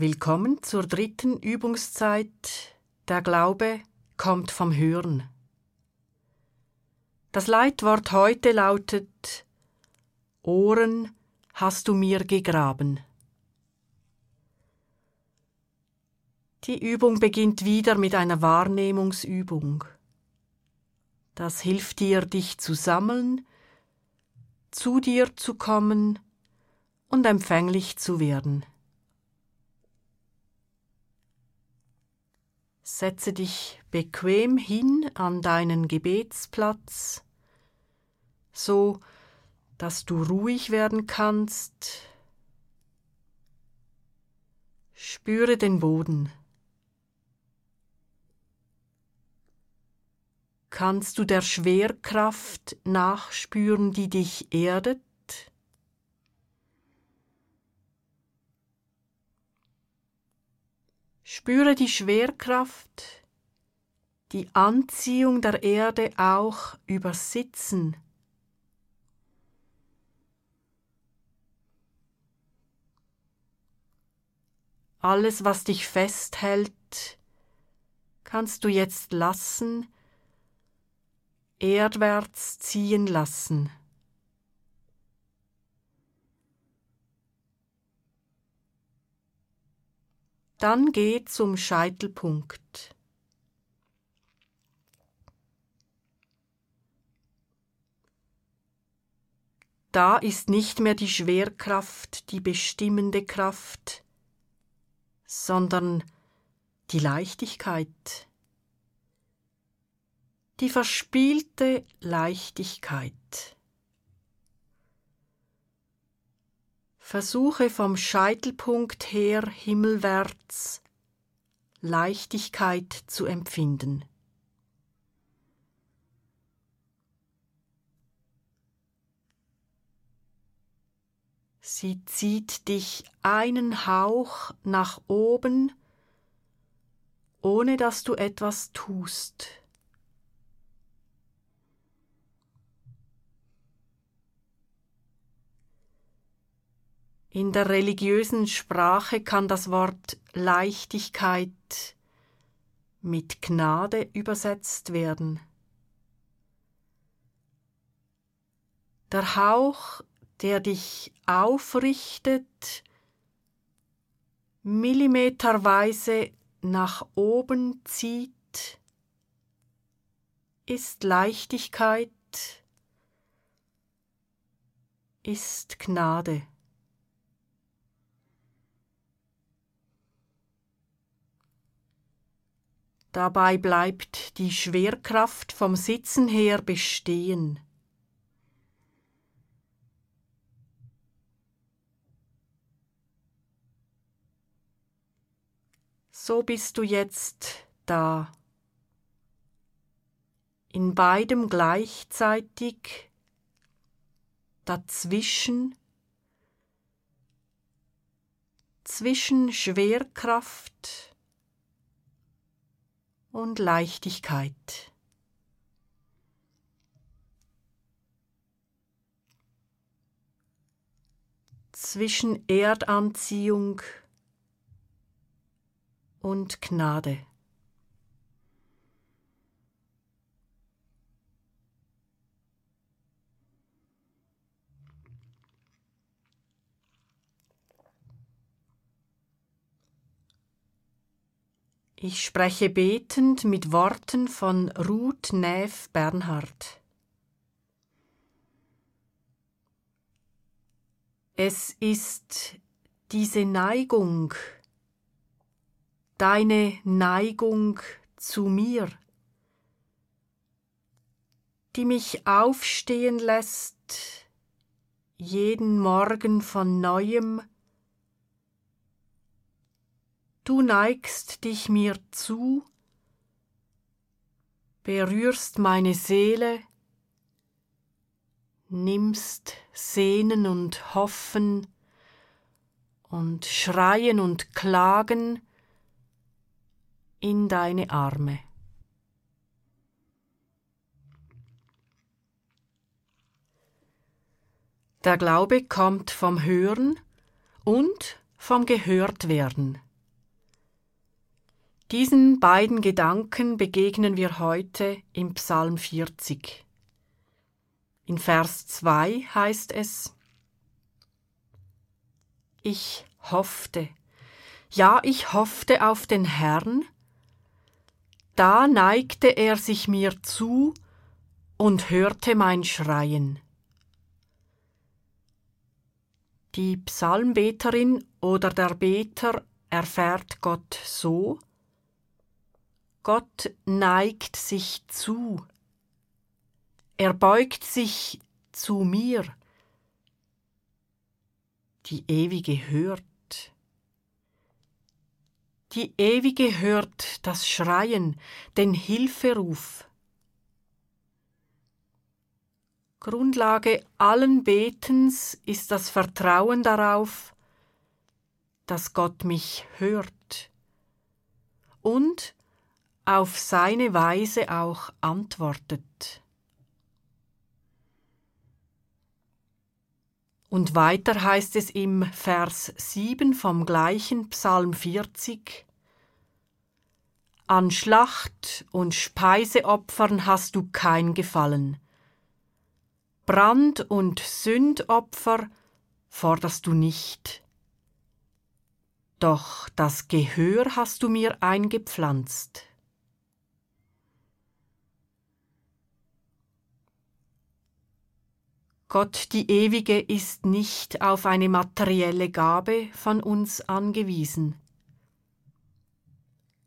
Willkommen zur dritten Übungszeit. Der Glaube kommt vom Hören. Das Leitwort heute lautet Ohren hast du mir gegraben. Die Übung beginnt wieder mit einer Wahrnehmungsübung. Das hilft dir, dich zu sammeln, zu dir zu kommen und empfänglich zu werden. Setze dich bequem hin an deinen Gebetsplatz, so dass du ruhig werden kannst. Spüre den Boden. Kannst du der Schwerkraft nachspüren, die dich erdet? Spüre die Schwerkraft, die Anziehung der Erde auch übers Sitzen. Alles, was dich festhält, kannst du jetzt lassen, erdwärts ziehen lassen. Dann geh zum Scheitelpunkt. Da ist nicht mehr die Schwerkraft, die bestimmende Kraft, sondern die Leichtigkeit, die verspielte Leichtigkeit. Versuche vom Scheitelpunkt her himmelwärts Leichtigkeit zu empfinden. Sie zieht dich einen Hauch nach oben, ohne dass du etwas tust. In der religiösen Sprache kann das Wort Leichtigkeit mit Gnade übersetzt werden. Der Hauch, der dich aufrichtet, millimeterweise nach oben zieht, ist Leichtigkeit, ist Gnade. Dabei bleibt die Schwerkraft vom Sitzen her bestehen. So bist du jetzt da. In beidem gleichzeitig, dazwischen, zwischen Schwerkraft und Leichtigkeit. Zwischen Erdanziehung und Gnade. Ich spreche betend mit Worten von Ruth Neff Bernhard. Es ist diese Neigung, deine Neigung zu mir, die mich aufstehen lässt, jeden Morgen von neuem Du neigst dich mir zu, berührst meine Seele, nimmst Sehnen und Hoffen und Schreien und Klagen in deine Arme. Der Glaube kommt vom Hören und vom Gehörtwerden. Diesen beiden Gedanken begegnen wir heute im Psalm 40. In Vers 2 heißt es, Ich hoffte, ja, ich hoffte auf den Herrn, da neigte er sich mir zu und hörte mein Schreien. Die Psalmbeterin oder der Beter erfährt Gott so, Gott neigt sich zu. Er beugt sich zu mir. Die Ewige hört. Die Ewige hört das Schreien, den Hilferuf. Grundlage allen Betens ist das Vertrauen darauf, dass Gott mich hört und auf seine Weise auch antwortet. Und weiter heißt es im Vers 7 vom gleichen Psalm 40, An Schlacht und Speiseopfern hast du kein Gefallen. Brand- und Sündopfer forderst du nicht. Doch das Gehör hast du mir eingepflanzt. Gott die Ewige ist nicht auf eine materielle Gabe von uns angewiesen.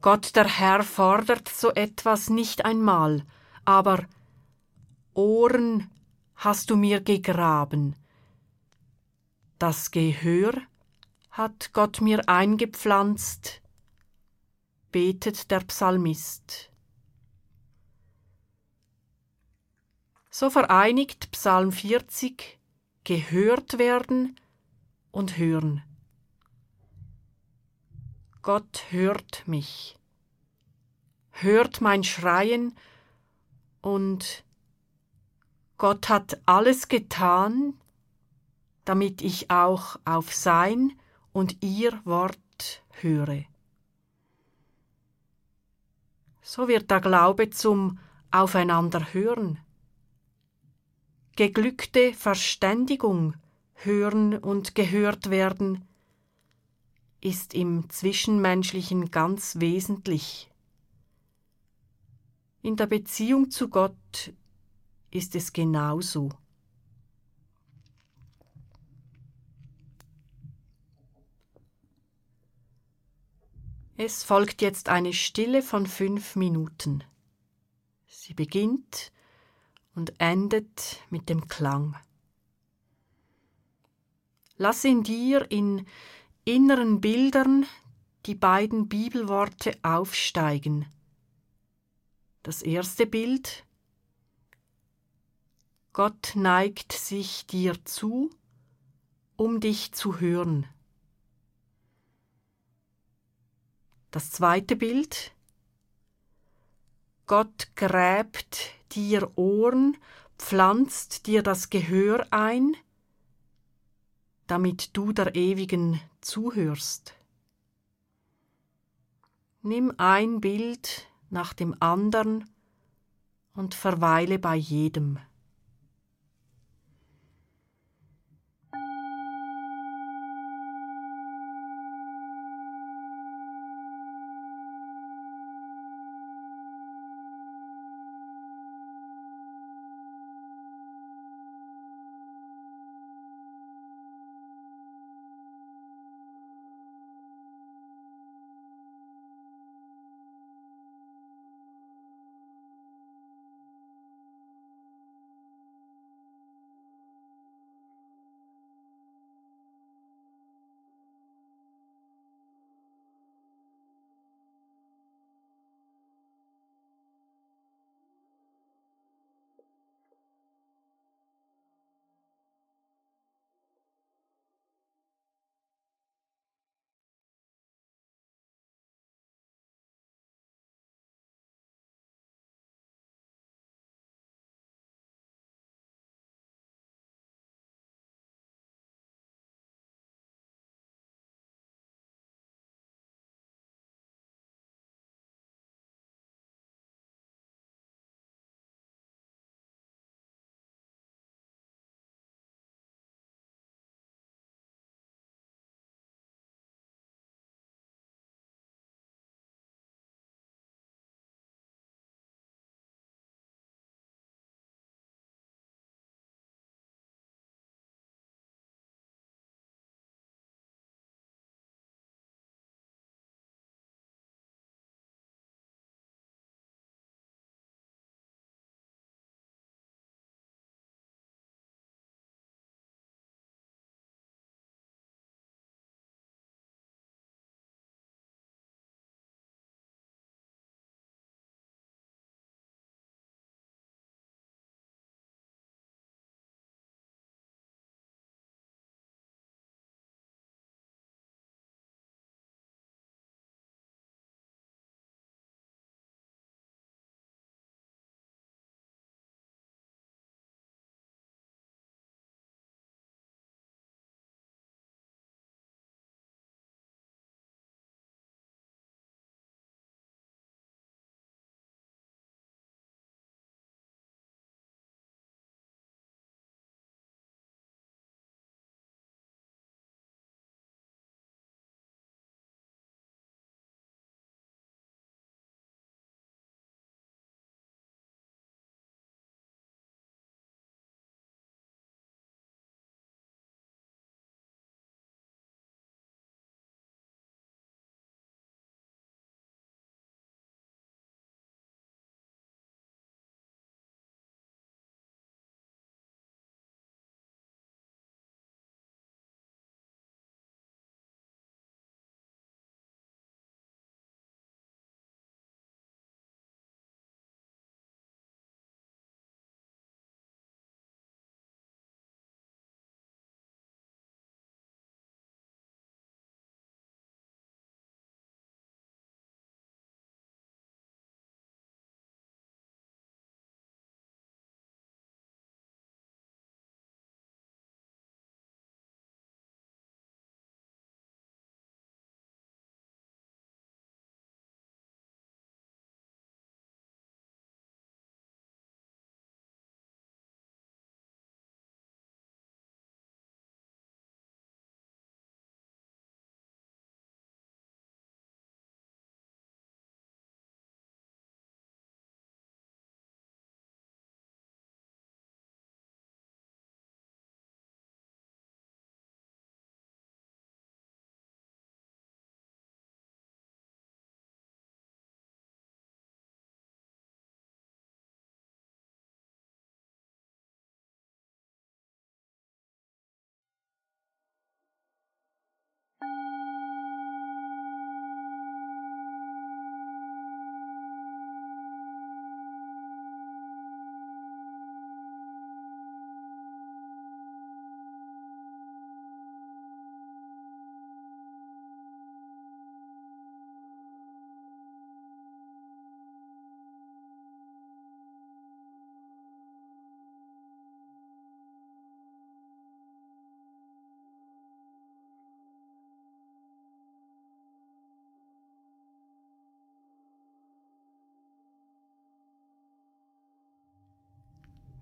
Gott der Herr fordert so etwas nicht einmal, aber Ohren hast du mir gegraben. Das Gehör hat Gott mir eingepflanzt, betet der Psalmist. So vereinigt Psalm 40 gehört werden und hören. Gott hört mich, hört mein Schreien und Gott hat alles getan, damit ich auch auf sein und ihr Wort höre. So wird der Glaube zum Aufeinanderhören geglückte Verständigung, hören und gehört werden, ist im Zwischenmenschlichen ganz wesentlich. In der Beziehung zu Gott ist es genauso. Es folgt jetzt eine Stille von fünf Minuten. Sie beginnt und endet mit dem Klang. Lass in dir in inneren Bildern die beiden Bibelworte aufsteigen. Das erste Bild Gott neigt sich dir zu, um dich zu hören. Das zweite Bild Gott gräbt dir Ohren, pflanzt dir das Gehör ein, damit du der Ewigen zuhörst. Nimm ein Bild nach dem andern und verweile bei jedem.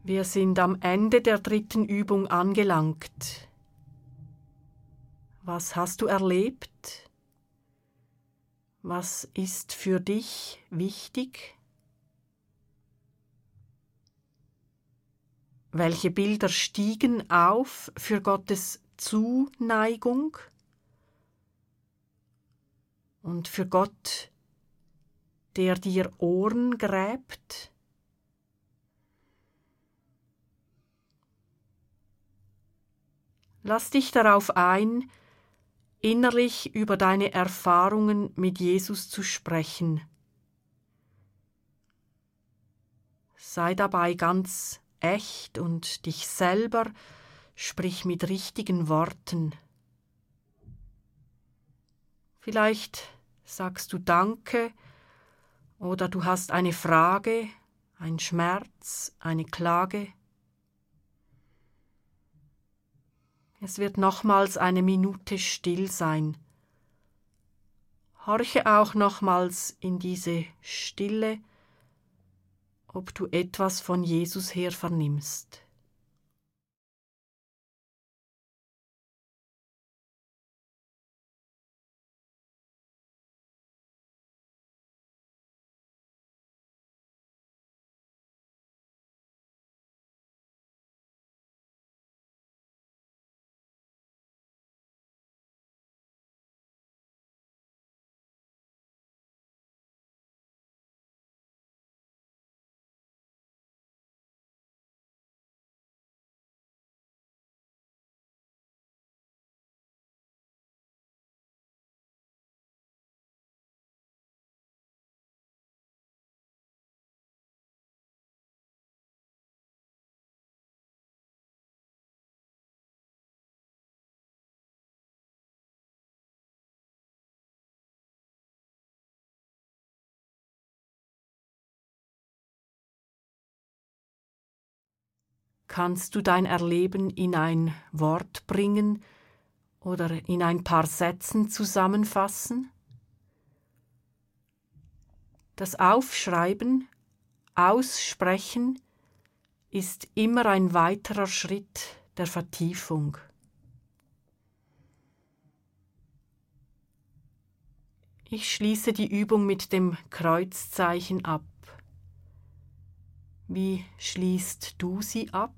Wir sind am Ende der dritten Übung angelangt. Was hast du erlebt? Was ist für dich wichtig? Welche Bilder stiegen auf für Gottes Zuneigung und für Gott, der dir Ohren gräbt? Lass dich darauf ein, innerlich über deine Erfahrungen mit Jesus zu sprechen. Sei dabei ganz echt und dich selber, sprich mit richtigen Worten. Vielleicht sagst du Danke oder du hast eine Frage, ein Schmerz, eine Klage. Es wird nochmals eine Minute still sein. Horche auch nochmals in diese Stille, ob du etwas von Jesus her vernimmst. Kannst du dein Erleben in ein Wort bringen oder in ein paar Sätzen zusammenfassen? Das Aufschreiben, Aussprechen ist immer ein weiterer Schritt der Vertiefung. Ich schließe die Übung mit dem Kreuzzeichen ab. Wie schließt du sie ab?